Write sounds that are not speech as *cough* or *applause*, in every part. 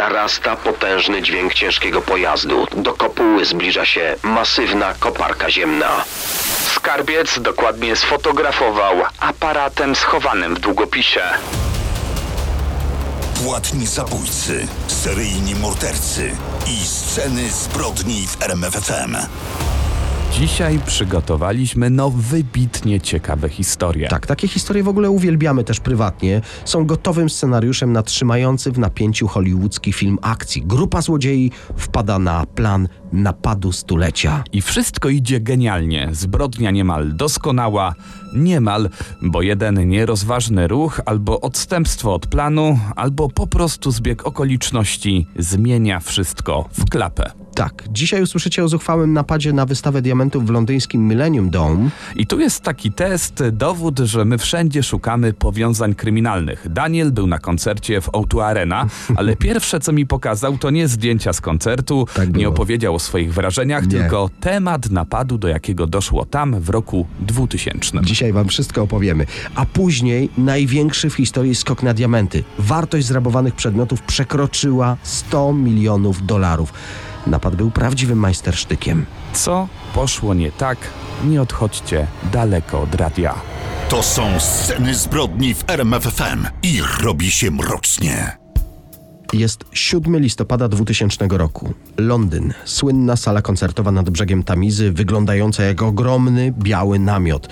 narasta potężny dźwięk ciężkiego pojazdu. Do kopuły zbliża się masywna koparka ziemna. Skarbiec dokładnie sfotografował aparatem schowanym w długopisie. Płatni zabójcy, seryjni mordercy i sceny zbrodni w RMFFM. Dzisiaj przygotowaliśmy no wybitnie ciekawe historie. Tak, takie historie w ogóle uwielbiamy też prywatnie. Są gotowym scenariuszem na trzymający w napięciu hollywoodzki film akcji. Grupa złodziei wpada na plan napadu stulecia. I wszystko idzie genialnie. Zbrodnia niemal doskonała. Niemal, bo jeden nierozważny ruch, albo odstępstwo od planu, albo po prostu zbieg okoliczności zmienia wszystko w klapę. Tak, dzisiaj usłyszycie o zuchwałym napadzie na wystawę diamentów w londyńskim Millennium Dome. I tu jest taki test, dowód, że my wszędzie szukamy powiązań kryminalnych. Daniel był na koncercie w O2 Arena, *laughs* ale pierwsze co mi pokazał to nie zdjęcia z koncertu, Tak nie opowiedział o swoich wrażeniach, Nie. tylko temat napadu, do jakiego doszło tam w roku 2000. Dzisiaj wam wszystko opowiemy. A później największy w historii skok na diamenty. Wartość zrabowanych przedmiotów przekroczyła 100 milionów dolarów. Napad był prawdziwym majstersztykiem. Co poszło nie tak? Nie odchodźcie daleko od radia. To są sceny zbrodni w RMFFM i robi się mrocznie. Jest 7 listopada 2000 roku. Londyn. Słynna sala koncertowa nad brzegiem Tamizy, wyglądająca jak ogromny biały namiot.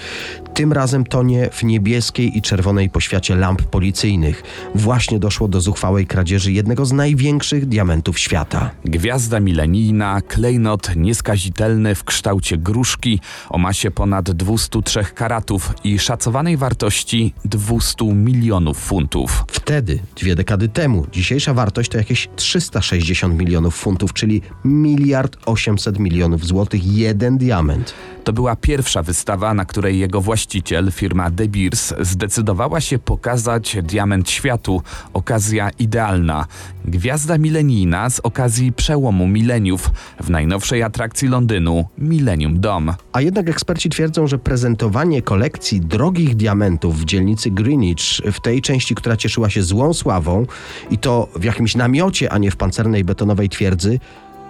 Tym razem tonie w niebieskiej i czerwonej poświacie lamp policyjnych. Właśnie doszło do zuchwałej kradzieży jednego z największych diamentów świata. Gwiazda milenijna, klejnot nieskazitelny w kształcie gruszki o masie ponad 203 karatów i szacowanej wartości 200 milionów funtów. Wtedy, dwie dekady temu, dzisiejsza wartość to jakieś 360 milionów funtów, czyli miliard 800 milionów złotych, jeden diament. To była pierwsza wystawa, na której jego właściciel, firma De Beers, zdecydowała się pokazać diament światu. Okazja idealna. Gwiazda milenijna z okazji przełomu mileniów w najnowszej atrakcji Londynu Millennium Dome. A jednak eksperci twierdzą, że prezentowanie kolekcji drogich diamentów w dzielnicy Greenwich, w tej części, która cieszyła się złą sławą, i to w jakimś namiocie, a nie w pancernej betonowej twierdzy,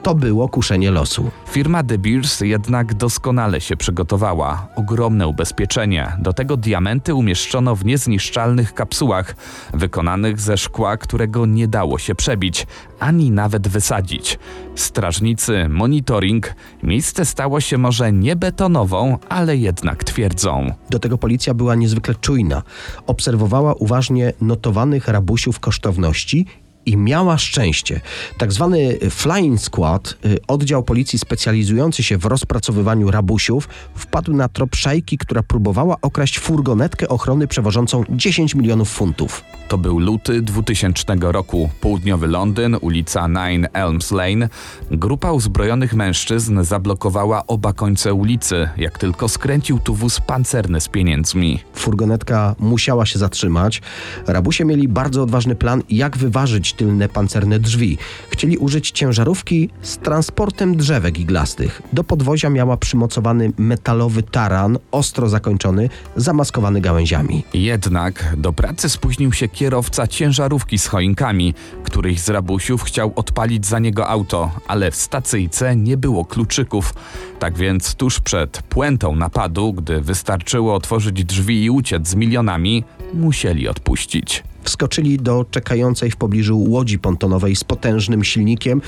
to było kuszenie losu. Firma De Beers jednak doskonale się przygotowała. Ogromne ubezpieczenie. Do tego diamenty umieszczono w niezniszczalnych kapsułach, wykonanych ze szkła, którego nie dało się przebić, ani nawet wysadzić. Strażnicy, monitoring. Miejsce stało się może nie betonową, ale jednak twierdzą. Do tego policja była niezwykle czujna. Obserwowała uważnie notowanych rabusiów kosztowności i miała szczęście. Tak zwany Flying Squad, y, oddział policji specjalizujący się w rozpracowywaniu rabusiów, wpadł na trop szajki, która próbowała okraść furgonetkę ochrony przewożącą 10 milionów funtów. To był luty 2000 roku. Południowy Londyn, ulica Nine Elms Lane. Grupa uzbrojonych mężczyzn zablokowała oba końce ulicy, jak tylko skręcił tu wóz pancerny z pieniędzmi. Furgonetka musiała się zatrzymać. Rabusie mieli bardzo odważny plan, jak wyważyć tylne pancerne drzwi. Chcieli użyć ciężarówki z transportem drzewek iglastych. Do podwozia miała przymocowany metalowy taran, ostro zakończony, zamaskowany gałęziami. Jednak do pracy spóźnił się kierowca ciężarówki z choinkami. Któryś z rabusiów chciał odpalić za niego auto, ale w stacyjce nie było kluczyków. Tak więc tuż przed puentą napadu, gdy wystarczyło otworzyć drzwi i uciec z milionami, musieli odpuścić. Wskoczyli do czekającej w pobliżu łodzi pontonowej z potężnym silnikiem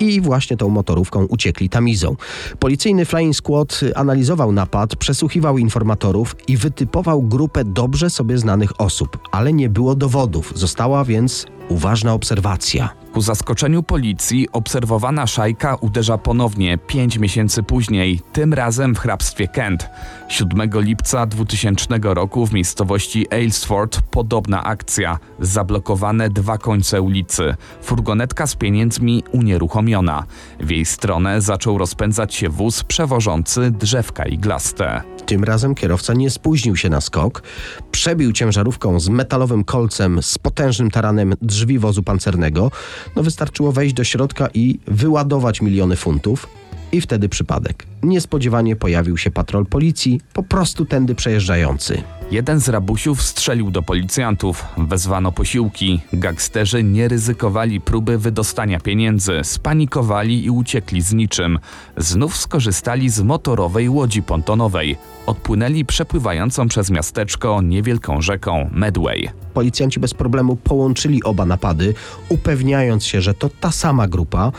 i właśnie tą motorówką uciekli tamizą. Policyjny Flying Squad analizował napad, przesłuchiwał informatorów i wytypował grupę dobrze sobie znanych osób, ale nie było dowodów. Została więc uważna obserwacja. Ku zaskoczeniu policji obserwowana szajka uderza ponownie pięć miesięcy później, tym razem w hrabstwie Kent. 7 lipca 2000 roku w miejscowości Aylesford podobna akcja. Zablokowane dwa końce ulicy. Furgonetka z pieniędzmi unieruchomiona. W jej stronę zaczął rozpędzać się wóz przewożący drzewka iglaste. Tym razem kierowca nie spóźnił się na skok, przebił ciężarówką z metalowym kolcem z potężnym taranem drzwi wozu pancernego. No wystarczyło wejść do środka i wyładować miliony funtów. I wtedy przypadek. Niespodziewanie pojawił się patrol policji, po prostu tędy przejeżdżający. Jeden z rabusiów strzelił do policjantów, wezwano posiłki. Gangsterzy nie ryzykowali próby wydostania pieniędzy, spanikowali i uciekli z niczym. Znów skorzystali z motorowej łodzi pontonowej. Odpłynęli przepływającą przez miasteczko niewielką rzeką Medway. Policjanci bez problemu połączyli oba napady, upewniając się, że to ta sama grupa.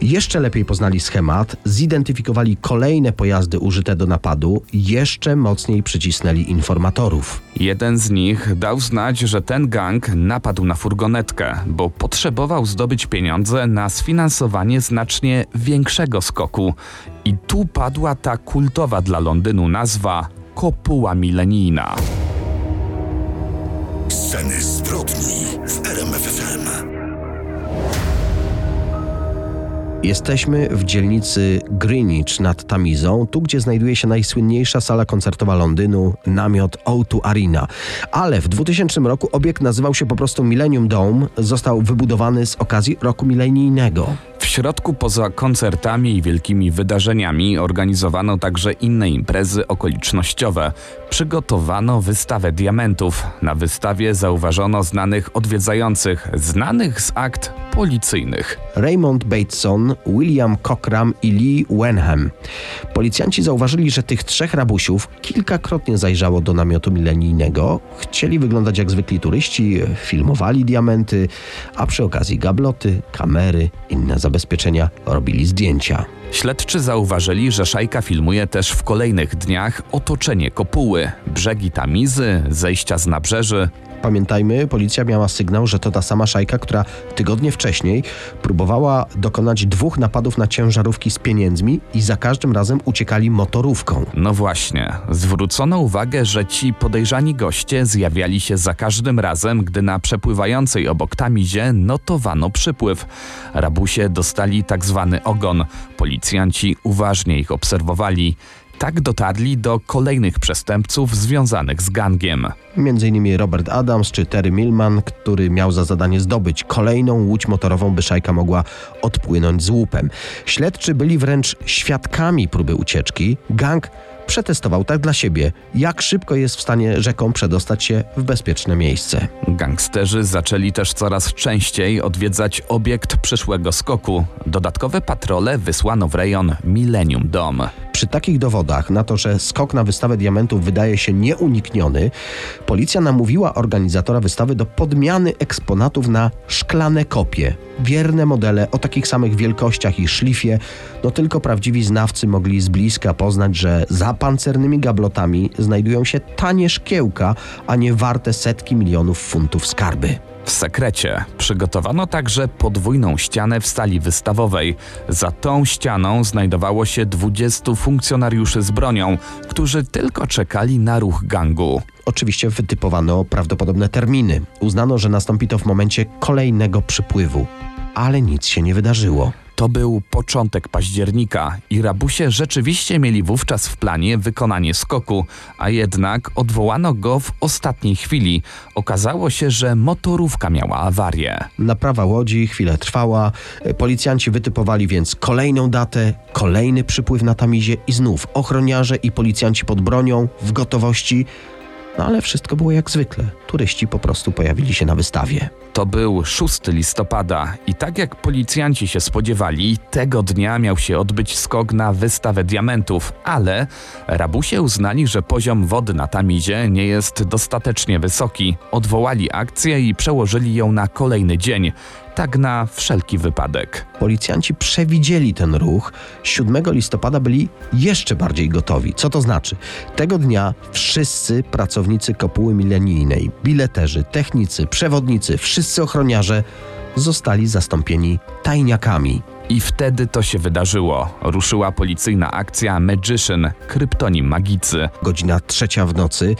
Jeszcze lepiej poznali schemat, zidentyfikowali kolejne pojazdy użyte do napadu, jeszcze mocniej przycisnęli informatorów. Jeden z nich dał znać, że ten gang napadł na furgonetkę, bo potrzebował zdobyć pieniądze na sfinansowanie znacznie większego skoku. I tu padła ta kultowa dla Londynu nazwa Kopuła Milenijna. Sceny zbrodni w RMFFM. Jesteśmy w dzielnicy Greenwich nad Tamizą, tu gdzie znajduje się najsłynniejsza sala koncertowa Londynu, namiot O2 Arena. Ale w 2000 roku obiekt nazywał się po prostu Millennium Dome, został wybudowany z okazji roku milenijnego. Środku poza koncertami i wielkimi wydarzeniami organizowano także inne imprezy okolicznościowe. Przygotowano wystawę diamentów. Na wystawie zauważono znanych odwiedzających, znanych z akt policyjnych. Raymond Bateson, William Cockram i Lee Wenham. Policjanci zauważyli, że tych trzech rabusiów kilkakrotnie zajrzało do namiotu milenijnego. Chcieli wyglądać jak zwykli turyści, filmowali diamenty, a przy okazji gabloty, kamery, inne zabezpieczenia robili zdjęcia. Śledczy zauważyli, że szajka filmuje też w kolejnych dniach otoczenie kopuły, brzegi Tamizy, zejścia z nabrzeży. Pamiętajmy, policja miała sygnał, że to ta sama szajka, która tygodnie wcześniej próbowała dokonać dwóch napadów na ciężarówki z pieniędzmi i za każdym razem uciekali motorówką. No właśnie, zwrócono uwagę, że ci podejrzani goście zjawiali się za każdym razem, gdy na przepływającej obok Tamizie notowano przypływ. Rabusie dostali tak zwany ogon. Policjanci uważnie ich obserwowali. Tak dotarli do kolejnych przestępców związanych z gangiem. Między innymi Robert Adams czy Terry Millman, który miał za zadanie zdobyć kolejną łódź motorową, by szajka mogła odpłynąć z łupem. Śledczy byli wręcz świadkami próby ucieczki. Gang przetestował tak dla siebie, jak szybko jest w stanie rzeką przedostać się w bezpieczne miejsce. Gangsterzy zaczęli też coraz częściej odwiedzać obiekt przyszłego skoku. Dodatkowe patrole wysłano w rejon Millennium Dome. Przy takich dowodach na to, że skok na wystawę diamentów wydaje się nieunikniony, policja namówiła organizatora wystawy do podmiany eksponatów na szklane kopie. Wierne modele o takich samych wielkościach i szlifie, no tylko prawdziwi znawcy mogli z bliska poznać, że za pancernymi gablotami znajdują się tanie szkiełka, a nie warte setki milionów funtów skarby. W sekrecie przygotowano także podwójną ścianę w stali wystawowej. Za tą ścianą znajdowało się 20 funkcjonariuszy z bronią, którzy tylko czekali na ruch gangu. Oczywiście wytypowano prawdopodobne terminy. Uznano, że nastąpi to w momencie kolejnego przypływu. Ale nic się nie wydarzyło. To był początek października i rabusie rzeczywiście mieli wówczas w planie wykonanie skoku, a jednak odwołano go w ostatniej chwili. Okazało się, że motorówka miała awarię. Naprawa łodzi chwilę trwała. Policjanci wytypowali więc kolejną datę, kolejny przypływ na Tamizie i znów ochroniarze i policjanci pod bronią w gotowości. No ale wszystko było jak zwykle. Turyści po prostu pojawili się na wystawie. To był 6 listopada i tak jak policjanci się spodziewali, tego dnia miał się odbyć skok na wystawę diamentów, ale rabusie uznali, że poziom wody na Tamizie nie jest dostatecznie wysoki. Odwołali akcję i przełożyli ją na kolejny dzień. Tak na wszelki wypadek. Policjanci przewidzieli ten ruch. 7 listopada byli jeszcze bardziej gotowi. Co to znaczy? Tego dnia wszyscy pracownicy kopuły milenijnej, bileterzy, technicy, przewodnicy, wszyscy ochroniarze zostali zastąpieni tajniakami. I wtedy to się wydarzyło. Ruszyła policyjna akcja Magician, kryptonim magicy. Godzina trzecia w nocy,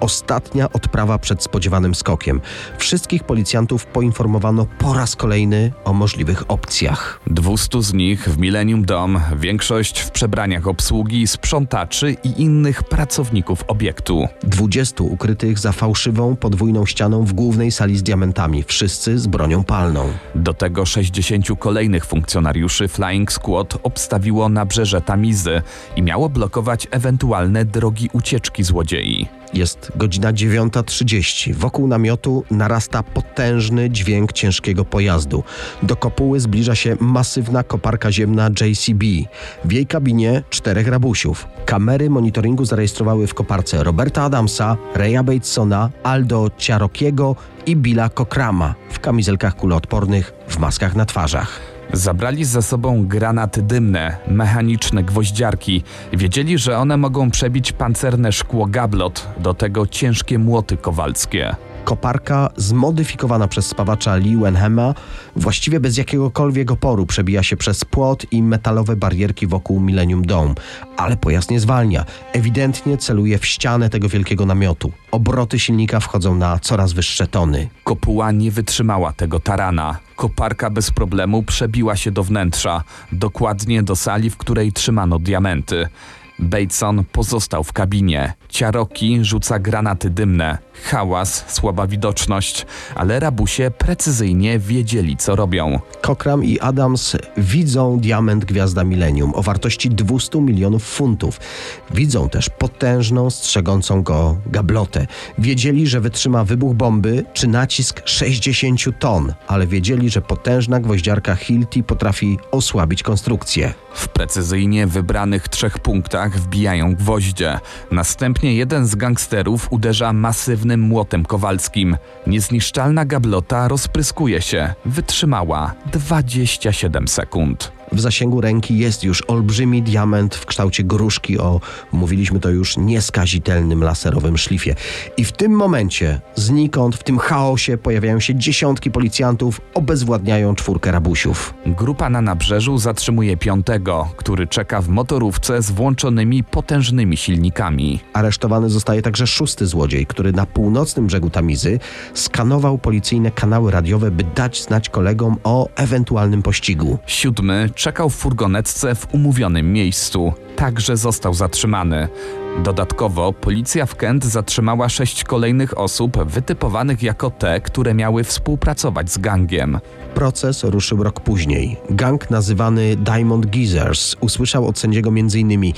ostatnia odprawa przed spodziewanym skokiem. Wszystkich policjantów poinformowano po raz kolejny o możliwych opcjach. 200 z nich w Millennium Dome, większość w przebraniach obsługi, sprzątaczy i innych pracowników obiektu. 20 ukrytych za fałszywą podwójną ścianą w głównej sali z diamentami, wszyscy z bronią palną. Do tego 60 kolejnych funkcjonariuszy Flying Squad obstawiło nabrzeże Tamizy i miało blokować ewentualne drogi ucieczki złodziei. Jest godzina 9.30. Wokół namiotu narasta potężny dźwięk ciężkiego pojazdu. Do kopuły zbliża się masywna koparka ziemna JCB. W jej kabinie czterech rabusiów. Kamery monitoringu zarejestrowały w koparce Roberta Adamsa, Raya Batesona, Aldo Ciarokiego i Billa Cochrama w kamizelkach kuloodpornych, w maskach na twarzach. Zabrali ze sobą granaty dymne, mechaniczne gwoździarki. Wiedzieli, że one mogą przebić pancerne szkło gablot, do tego ciężkie młoty kowalskie. Koparka zmodyfikowana przez spawacza Lee Wenhema właściwie bez jakiegokolwiek oporu przebija się przez płot i metalowe barierki wokół Millennium Dome, ale pojazd nie zwalnia. Ewidentnie celuje w ścianę tego wielkiego namiotu. Obroty silnika wchodzą na coraz wyższe tony. Kopuła nie wytrzymała tego tarana. Koparka bez problemu przebiła się do wnętrza, dokładnie do sali, w której trzymano diamenty. Bateson pozostał w kabinie. Ciaroki rzuca granaty dymne. Hałas, słaba widoczność, ale rabusie precyzyjnie wiedzieli, co robią. Cochran i Adams widzą diament Gwiazda Millennium o wartości 200 milionów funtów. Widzą też potężną, strzegącą go gablotę. Wiedzieli, że wytrzyma wybuch bomby czy nacisk 60 ton, ale wiedzieli, że potężna gwoździarka Hilti potrafi osłabić konstrukcję. W precyzyjnie wybranych trzech punktach wbijają gwoździe. Następnie jeden z gangsterów uderza młotem kowalskim. Niezniszczalna gablota rozpryskuje się. Wytrzymała 27 sekund. W zasięgu ręki jest już olbrzymi diament w kształcie gruszki o, mówiliśmy to już, nieskazitelnym laserowym szlifie. I w tym momencie, znikąd, w tym chaosie pojawiają się dziesiątki policjantów, obezwładniają czwórkę rabusiów. Grupa na nabrzeżu zatrzymuje piątego, który czeka w motorówce z włączonymi potężnymi silnikami. Aresztowany zostaje także szósty złodziej, który na północnym brzegu Tamizy skanował policyjne kanały radiowe, by dać znać kolegom o ewentualnym pościgu. Siódmy czekał w furgonetce w umówionym miejscu. Także został zatrzymany. Dodatkowo policja w Kent zatrzymała sześć kolejnych osób wytypowanych jako te, które miały współpracować z gangiem. Proces ruszył rok później. Gang nazywany Diamond Geezers usłyszał od sędziego m.in.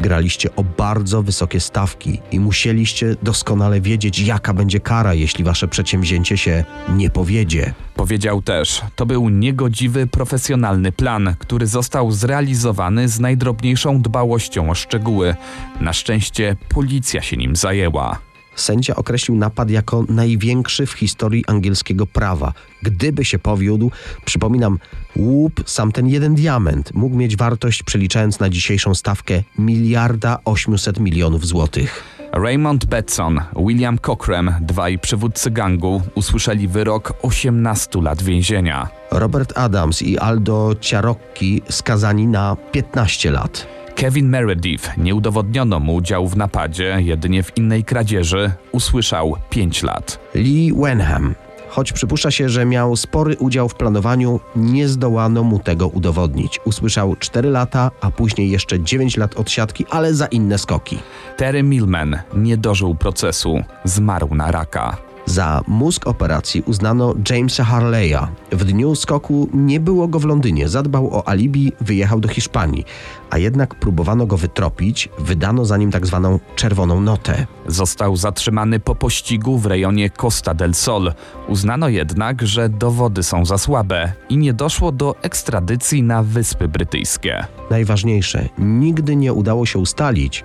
Graliście o bardzo wysokie stawki i musieliście doskonale wiedzieć, jaka będzie kara, jeśli wasze przedsięwzięcie się nie powiedzie. Powiedział też, to był niegodziwy, profesjonalny plan, który został zrealizowany z najdrobniejszą dbałością o szczegóły. Na szczęście policja się nim zajęła. Sędzia określił napad jako największy w historii angielskiego prawa. Gdyby się powiódł, przypominam, łup, sam ten jeden diament mógł mieć wartość, przeliczając na dzisiejszą stawkę, miliarda 800 milionów złotych. Raymond Betson, William Cochran, dwaj przywódcy gangu, usłyszeli wyrok 18 lat więzienia. Robert Adams i Aldo Ciarocki skazani na 15 lat. Kevin Meredith, nie udowodniono mu udziału w napadzie, jedynie w innej kradzieży, usłyszał 5 lat. Lee Wenham. Choć przypuszcza się, że miał spory udział w planowaniu, nie zdołano mu tego udowodnić. Usłyszał 4 lata, a później jeszcze 9 lat odsiadki, ale za inne skoki. Terry Millman nie dożył procesu, zmarł na raka. Za mózg operacji uznano Jamesa Harleya. W dniu skoku nie było go w Londynie, zadbał o alibi, wyjechał do Hiszpanii, a jednak próbowano go wytropić, wydano za nim tak zwaną czerwoną notę. Został zatrzymany po pościgu w rejonie Costa del Sol. Uznano jednak, że dowody są za słabe i nie doszło do ekstradycji na Wyspy Brytyjskie. Najważniejsze, nigdy nie udało się ustalić,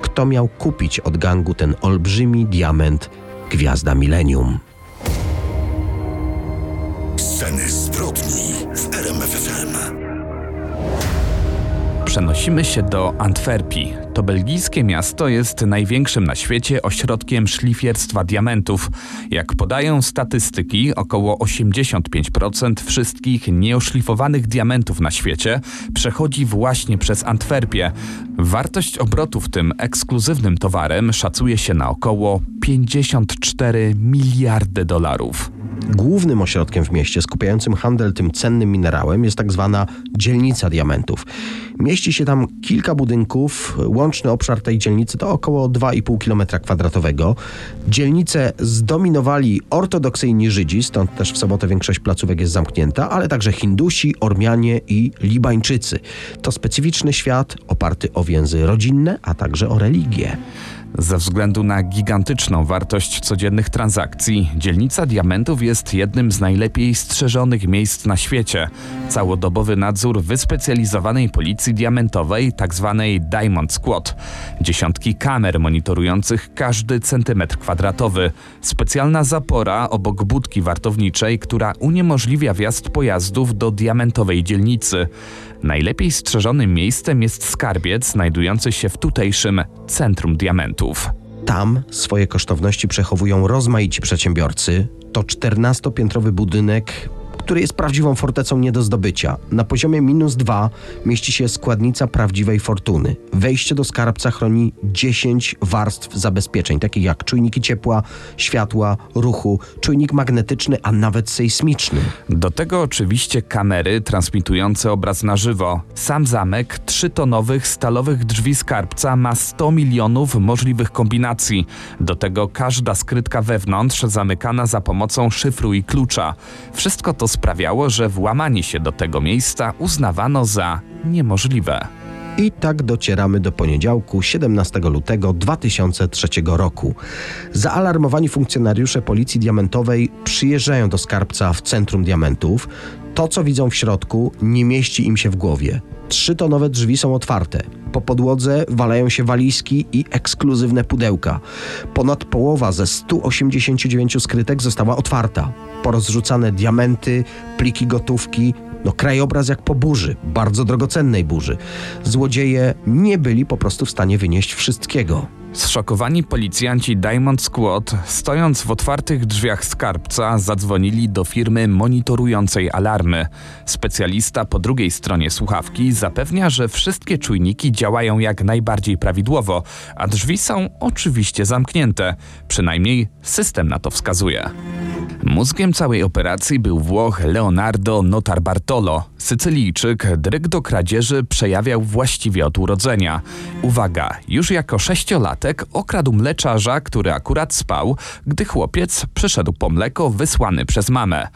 kto miał kupić od gangu ten olbrzymi diament Gwiazda Millennium. Sceny zbrodni w RMFFM. Przenosimy się do Antwerpii. To belgijskie miasto jest największym na świecie ośrodkiem szlifierstwa diamentów. Jak podają statystyki, około 85% wszystkich nieoszlifowanych diamentów na świecie przechodzi właśnie przez Antwerpię. Wartość obrotów tym ekskluzywnym towarem szacuje się na około 54 miliardy dolarów. Głównym ośrodkiem w mieście skupiającym handel tym cennym minerałem jest tak zwana dzielnica diamentów. Mieści się tam kilka budynków. Łączny obszar tej dzielnicy to około 2,5 km kwadratowego. Dzielnicę zdominowali ortodoksyjni Żydzi, stąd też w sobotę większość placówek jest zamknięta, ale także Hindusi, Ormianie i Libańczycy. To specyficzny świat oparty o więzy rodzinne, a także o religię. Ze względu na gigantyczną wartość codziennych transakcji, dzielnica diamentów jest jednym z najlepiej strzeżonych miejsc na świecie. Całodobowy nadzór wyspecjalizowanej policji diamentowej, tzw. Tak Diamond Squad. Dziesiątki kamer monitorujących każdy centymetr kwadratowy. Specjalna zapora obok budki wartowniczej, która uniemożliwia wjazd pojazdów do diamentowej dzielnicy. Najlepiej strzeżonym miejscem jest skarbiec znajdujący się w tutejszym centrum diamentów. Tam swoje kosztowności przechowują rozmaici przedsiębiorcy. To 14-piętrowy budynek który jest prawdziwą fortecą nie do zdobycia. Na poziomie minus 2 mieści się składnica prawdziwej fortuny. Wejście do skarbca chroni 10 warstw zabezpieczeń, takich jak czujniki ciepła, światła, ruchu, czujnik magnetyczny, a nawet sejsmiczny. Do tego oczywiście kamery transmitujące obraz na żywo. Sam zamek trzytonowych stalowych drzwi skarbca ma 100 milionów możliwych kombinacji. Do tego każda skrytka wewnątrz zamykana za pomocą szyfru i klucza. Wszystko to sprawiało, że włamanie się do tego miejsca uznawano za niemożliwe. I tak docieramy do poniedziałku 17 lutego 2003 roku. Zaalarmowani funkcjonariusze Policji Diamentowej przyjeżdżają do skarbca w centrum diamentów. To, co widzą w środku, nie mieści im się w głowie. Trzytonowe drzwi są otwarte. Po podłodze walają się walizki i ekskluzywne pudełka. Ponad połowa ze 189 skrytek została otwarta. Porozrzucane diamenty, pliki gotówki, no krajobraz jak po burzy, bardzo drogocennej burzy. Złodzieje nie byli po prostu w stanie wynieść wszystkiego. Zszokowani policjanci Diamond Squad, stojąc w otwartych drzwiach skarbca, zadzwonili do firmy monitorującej alarmy. Specjalista po drugiej stronie słuchawki zapewnia, że wszystkie czujniki działają jak najbardziej prawidłowo, a drzwi są oczywiście zamknięte. Przynajmniej system na to wskazuje. Mózgiem całej operacji był Włoch Leonardo Notarbartolo. Sycylijczyk dryg do kradzieży przejawiał właściwie od urodzenia. Uwaga, już jako sześciolatek okradł mleczarza, który akurat spał, gdy chłopiec przyszedł po mleko wysłany przez mamę.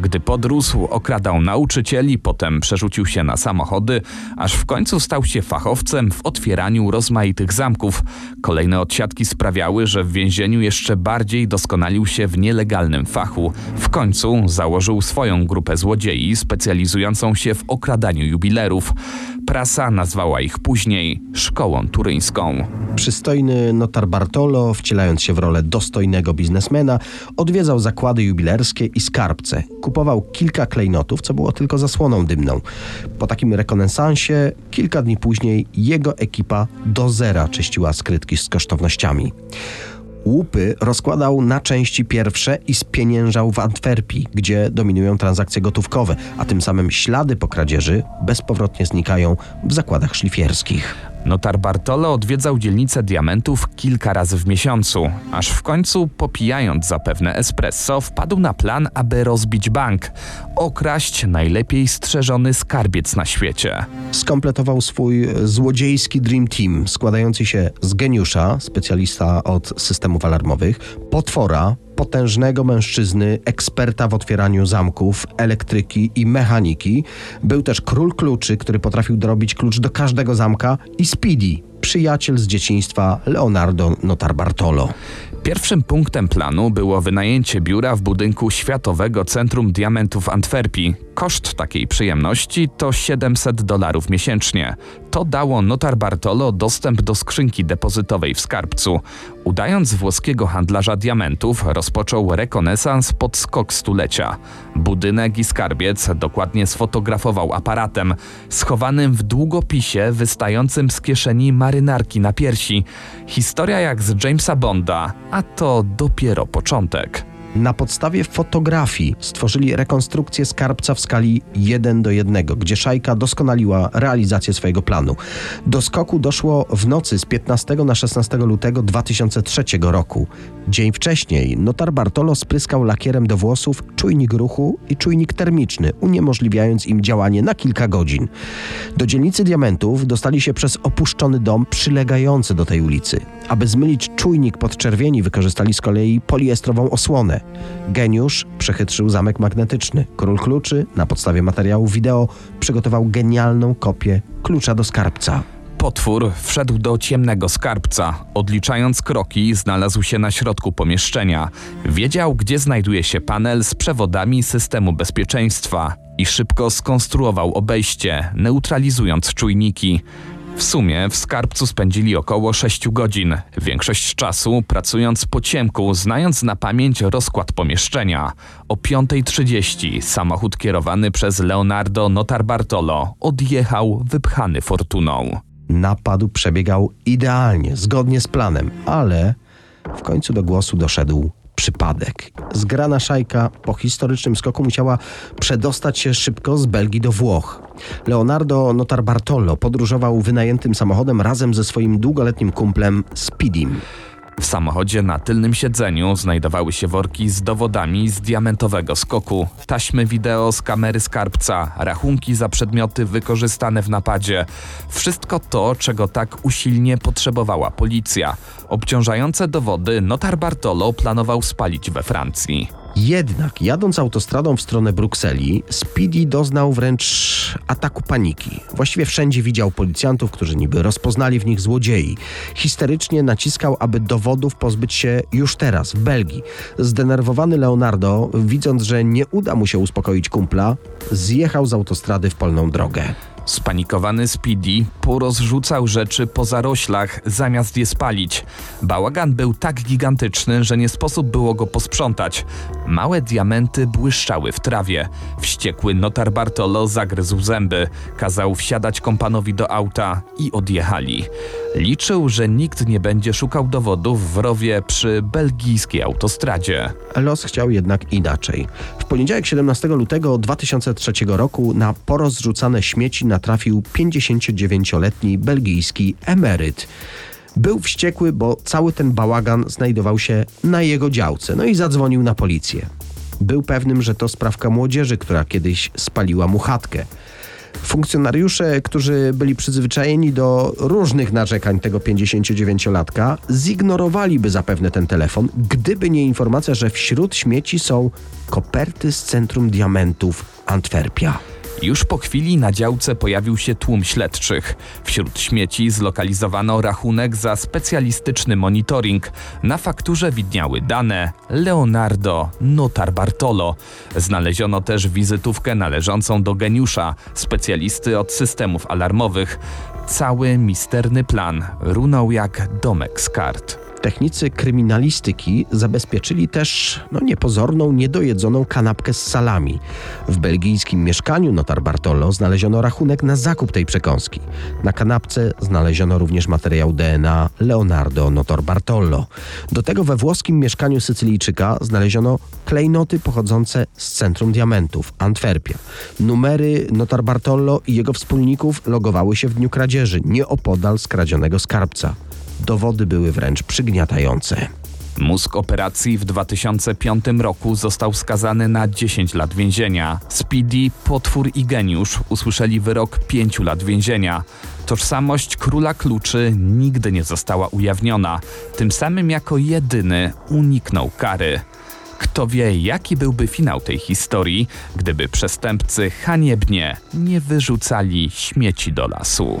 Gdy podrósł, okradał nauczycieli, potem przerzucił się na samochody, aż w końcu stał się fachowcem w otwieraniu rozmaitych zamków. Kolejne odsiadki sprawiały, że w więzieniu jeszcze bardziej doskonalił się w nielegalnym fachu. W końcu założył swoją grupę złodziei specjalizującą się w okradaniu jubilerów. Prasa nazwała ich później szkołą turyńską. Przystojny notar Bartolo, wcielając się w rolę dostojnego biznesmena, odwiedzał zakłady jubilerskie i skarbce. Kupował kilka klejnotów, co było tylko zasłoną dymną. Po takim rekonesansie, kilka dni później, jego ekipa do zera czyściła skrytki z kosztownościami. Łupy rozkładał na części pierwsze i spieniężał w Antwerpii, gdzie dominują transakcje gotówkowe, a tym samym ślady po kradzieży bezpowrotnie znikają w zakładach szlifierskich. Notar Bartolo odwiedzał dzielnicę diamentów kilka razy w miesiącu, aż w końcu, popijając zapewne espresso, wpadł na plan, aby rozbić bank, okraść najlepiej strzeżony skarbiec na świecie. Skompletował swój złodziejski Dream Team, składający się z geniusza, specjalista od systemów alarmowych, potwora, potężnego mężczyzny, eksperta w otwieraniu zamków, elektryki i mechaniki. Był też król kluczy, który potrafił dorobić klucz do każdego zamka i Speedy, przyjaciel z dzieciństwa Leonardo Notarbartolo. Pierwszym punktem planu było wynajęcie biura w budynku Światowego Centrum Diamentów Antwerpii. Koszt takiej przyjemności to 700 dolarów miesięcznie. To dało notar Bartolo dostęp do skrzynki depozytowej w skarbcu. Udając włoskiego handlarza diamentów, rozpoczął rekonesans pod skok stulecia. Budynek i skarbiec dokładnie sfotografował aparatem, schowanym w długopisie wystającym z kieszeni marynarki na piersi. Historia jak z Jamesa Bonda, a to dopiero początek. Na podstawie fotografii stworzyli rekonstrukcję skarbca w skali 1 do 1, gdzie szajka doskonaliła realizację swojego planu. Do skoku doszło w nocy z 15 na 16 lutego 2003 roku. Dzień wcześniej notar Bartolo spryskał lakierem do włosów czujnik ruchu i czujnik termiczny, uniemożliwiając im działanie na kilka godzin. Do dzielnicy diamentów dostali się przez opuszczony dom przylegający do tej ulicy. Aby zmylić czujnik podczerwieni, wykorzystali z kolei poliestrową osłonę. Geniusz przechytrzył zamek magnetyczny. Król kluczy na podstawie materiałów wideo przygotował genialną kopię klucza do skarbca. Potwór wszedł do ciemnego skarbca. Odliczając kroki, znalazł się na środku pomieszczenia. Wiedział, gdzie znajduje się panel z przewodami systemu bezpieczeństwa i szybko skonstruował obejście, neutralizując czujniki. W sumie w skarbcu spędzili około 6 godzin, większość czasu pracując po ciemku, znając na pamięć rozkład pomieszczenia. O 5.30 samochód kierowany przez Leonardo Notarbartolo odjechał wypchany fortuną. Napad przebiegał idealnie, zgodnie z planem, ale w końcu do głosu doszedł przypadek. Zgrana szajka po historycznym skoku musiała przedostać się szybko z Belgii do Włoch. Leonardo Notarbartolo podróżował wynajętym samochodem razem ze swoim długoletnim kumplem Speedim. W samochodzie na tylnym siedzeniu znajdowały się worki z dowodami z diamentowego skoku, taśmy wideo z kamery skarbca, rachunki za przedmioty wykorzystane w napadzie. Wszystko to, czego tak usilnie potrzebowała policja. Obciążające dowody notar Bartolo planował spalić we Francji. Jednak jadąc autostradą w stronę Brukseli, Speedy doznał wręcz ataku paniki. Właściwie wszędzie widział policjantów, którzy niby rozpoznali w nich złodziei. Histerycznie naciskał, aby dowodów pozbyć się już teraz, w Belgii. Zdenerwowany Leonardo, widząc, że nie uda mu się uspokoić kumpla, zjechał z autostrady w polną drogę. Spanikowany Speedy porozrzucał rzeczy po zaroślach, zamiast je spalić. Bałagan był tak gigantyczny, że nie sposób było go posprzątać. Małe diamenty błyszczały w trawie. Wściekły notar Bartolo zagryzł zęby, kazał wsiadać kompanowi do auta i odjechali. Liczył, że nikt nie będzie szukał dowodów w rowie przy belgijskiej autostradzie. Los chciał jednak inaczej. W poniedziałek 17 lutego 2003 roku na porozrzucane śmieci natrafił 59-letni belgijski emeryt. Był wściekły, bo cały ten bałagan znajdował się na jego działce, no i zadzwonił na policję. Był pewnym, że to sprawka młodzieży, która kiedyś spaliła mu chatkę. Funkcjonariusze, którzy byli przyzwyczajeni do różnych narzekań tego 59-latka, zignorowaliby zapewne ten telefon, gdyby nie informacja, że wśród śmieci są koperty z Centrum Diamentów Antwerpia. Już po chwili na działce pojawił się tłum śledczych. Wśród śmieci zlokalizowano rachunek za specjalistyczny monitoring. Na fakturze widniały dane Leonardo Notar Bartolo. Znaleziono też wizytówkę należącą do geniusza, specjalisty od systemów alarmowych. Cały misterny plan runął jak domek z kart. Technicy kryminalistyki zabezpieczyli też no, niepozorną, niedojedzoną kanapkę z salami. W belgijskim mieszkaniu notar Bartolo znaleziono rachunek na zakup tej przekąski. Na kanapce znaleziono również materiał DNA Leonardo Notar Bartolo. Do tego we włoskim mieszkaniu Sycylijczyka znaleziono klejnoty pochodzące z Centrum Diamentów, Antwerpia. Numery notar Bartolo i jego wspólników logowały się w dniu kradzieży, nieopodal skradzionego skarbca. Dowody były wręcz przygniatające. Mózg operacji w 2005 roku został skazany na 10 lat więzienia. Speedy, potwór i geniusz usłyszeli wyrok 5 lat więzienia. Tożsamość króla kluczy nigdy nie została ujawniona, tym samym jako jedyny uniknął kary. Kto wie, jaki byłby finał tej historii, gdyby przestępcy haniebnie nie wyrzucali śmieci do lasu.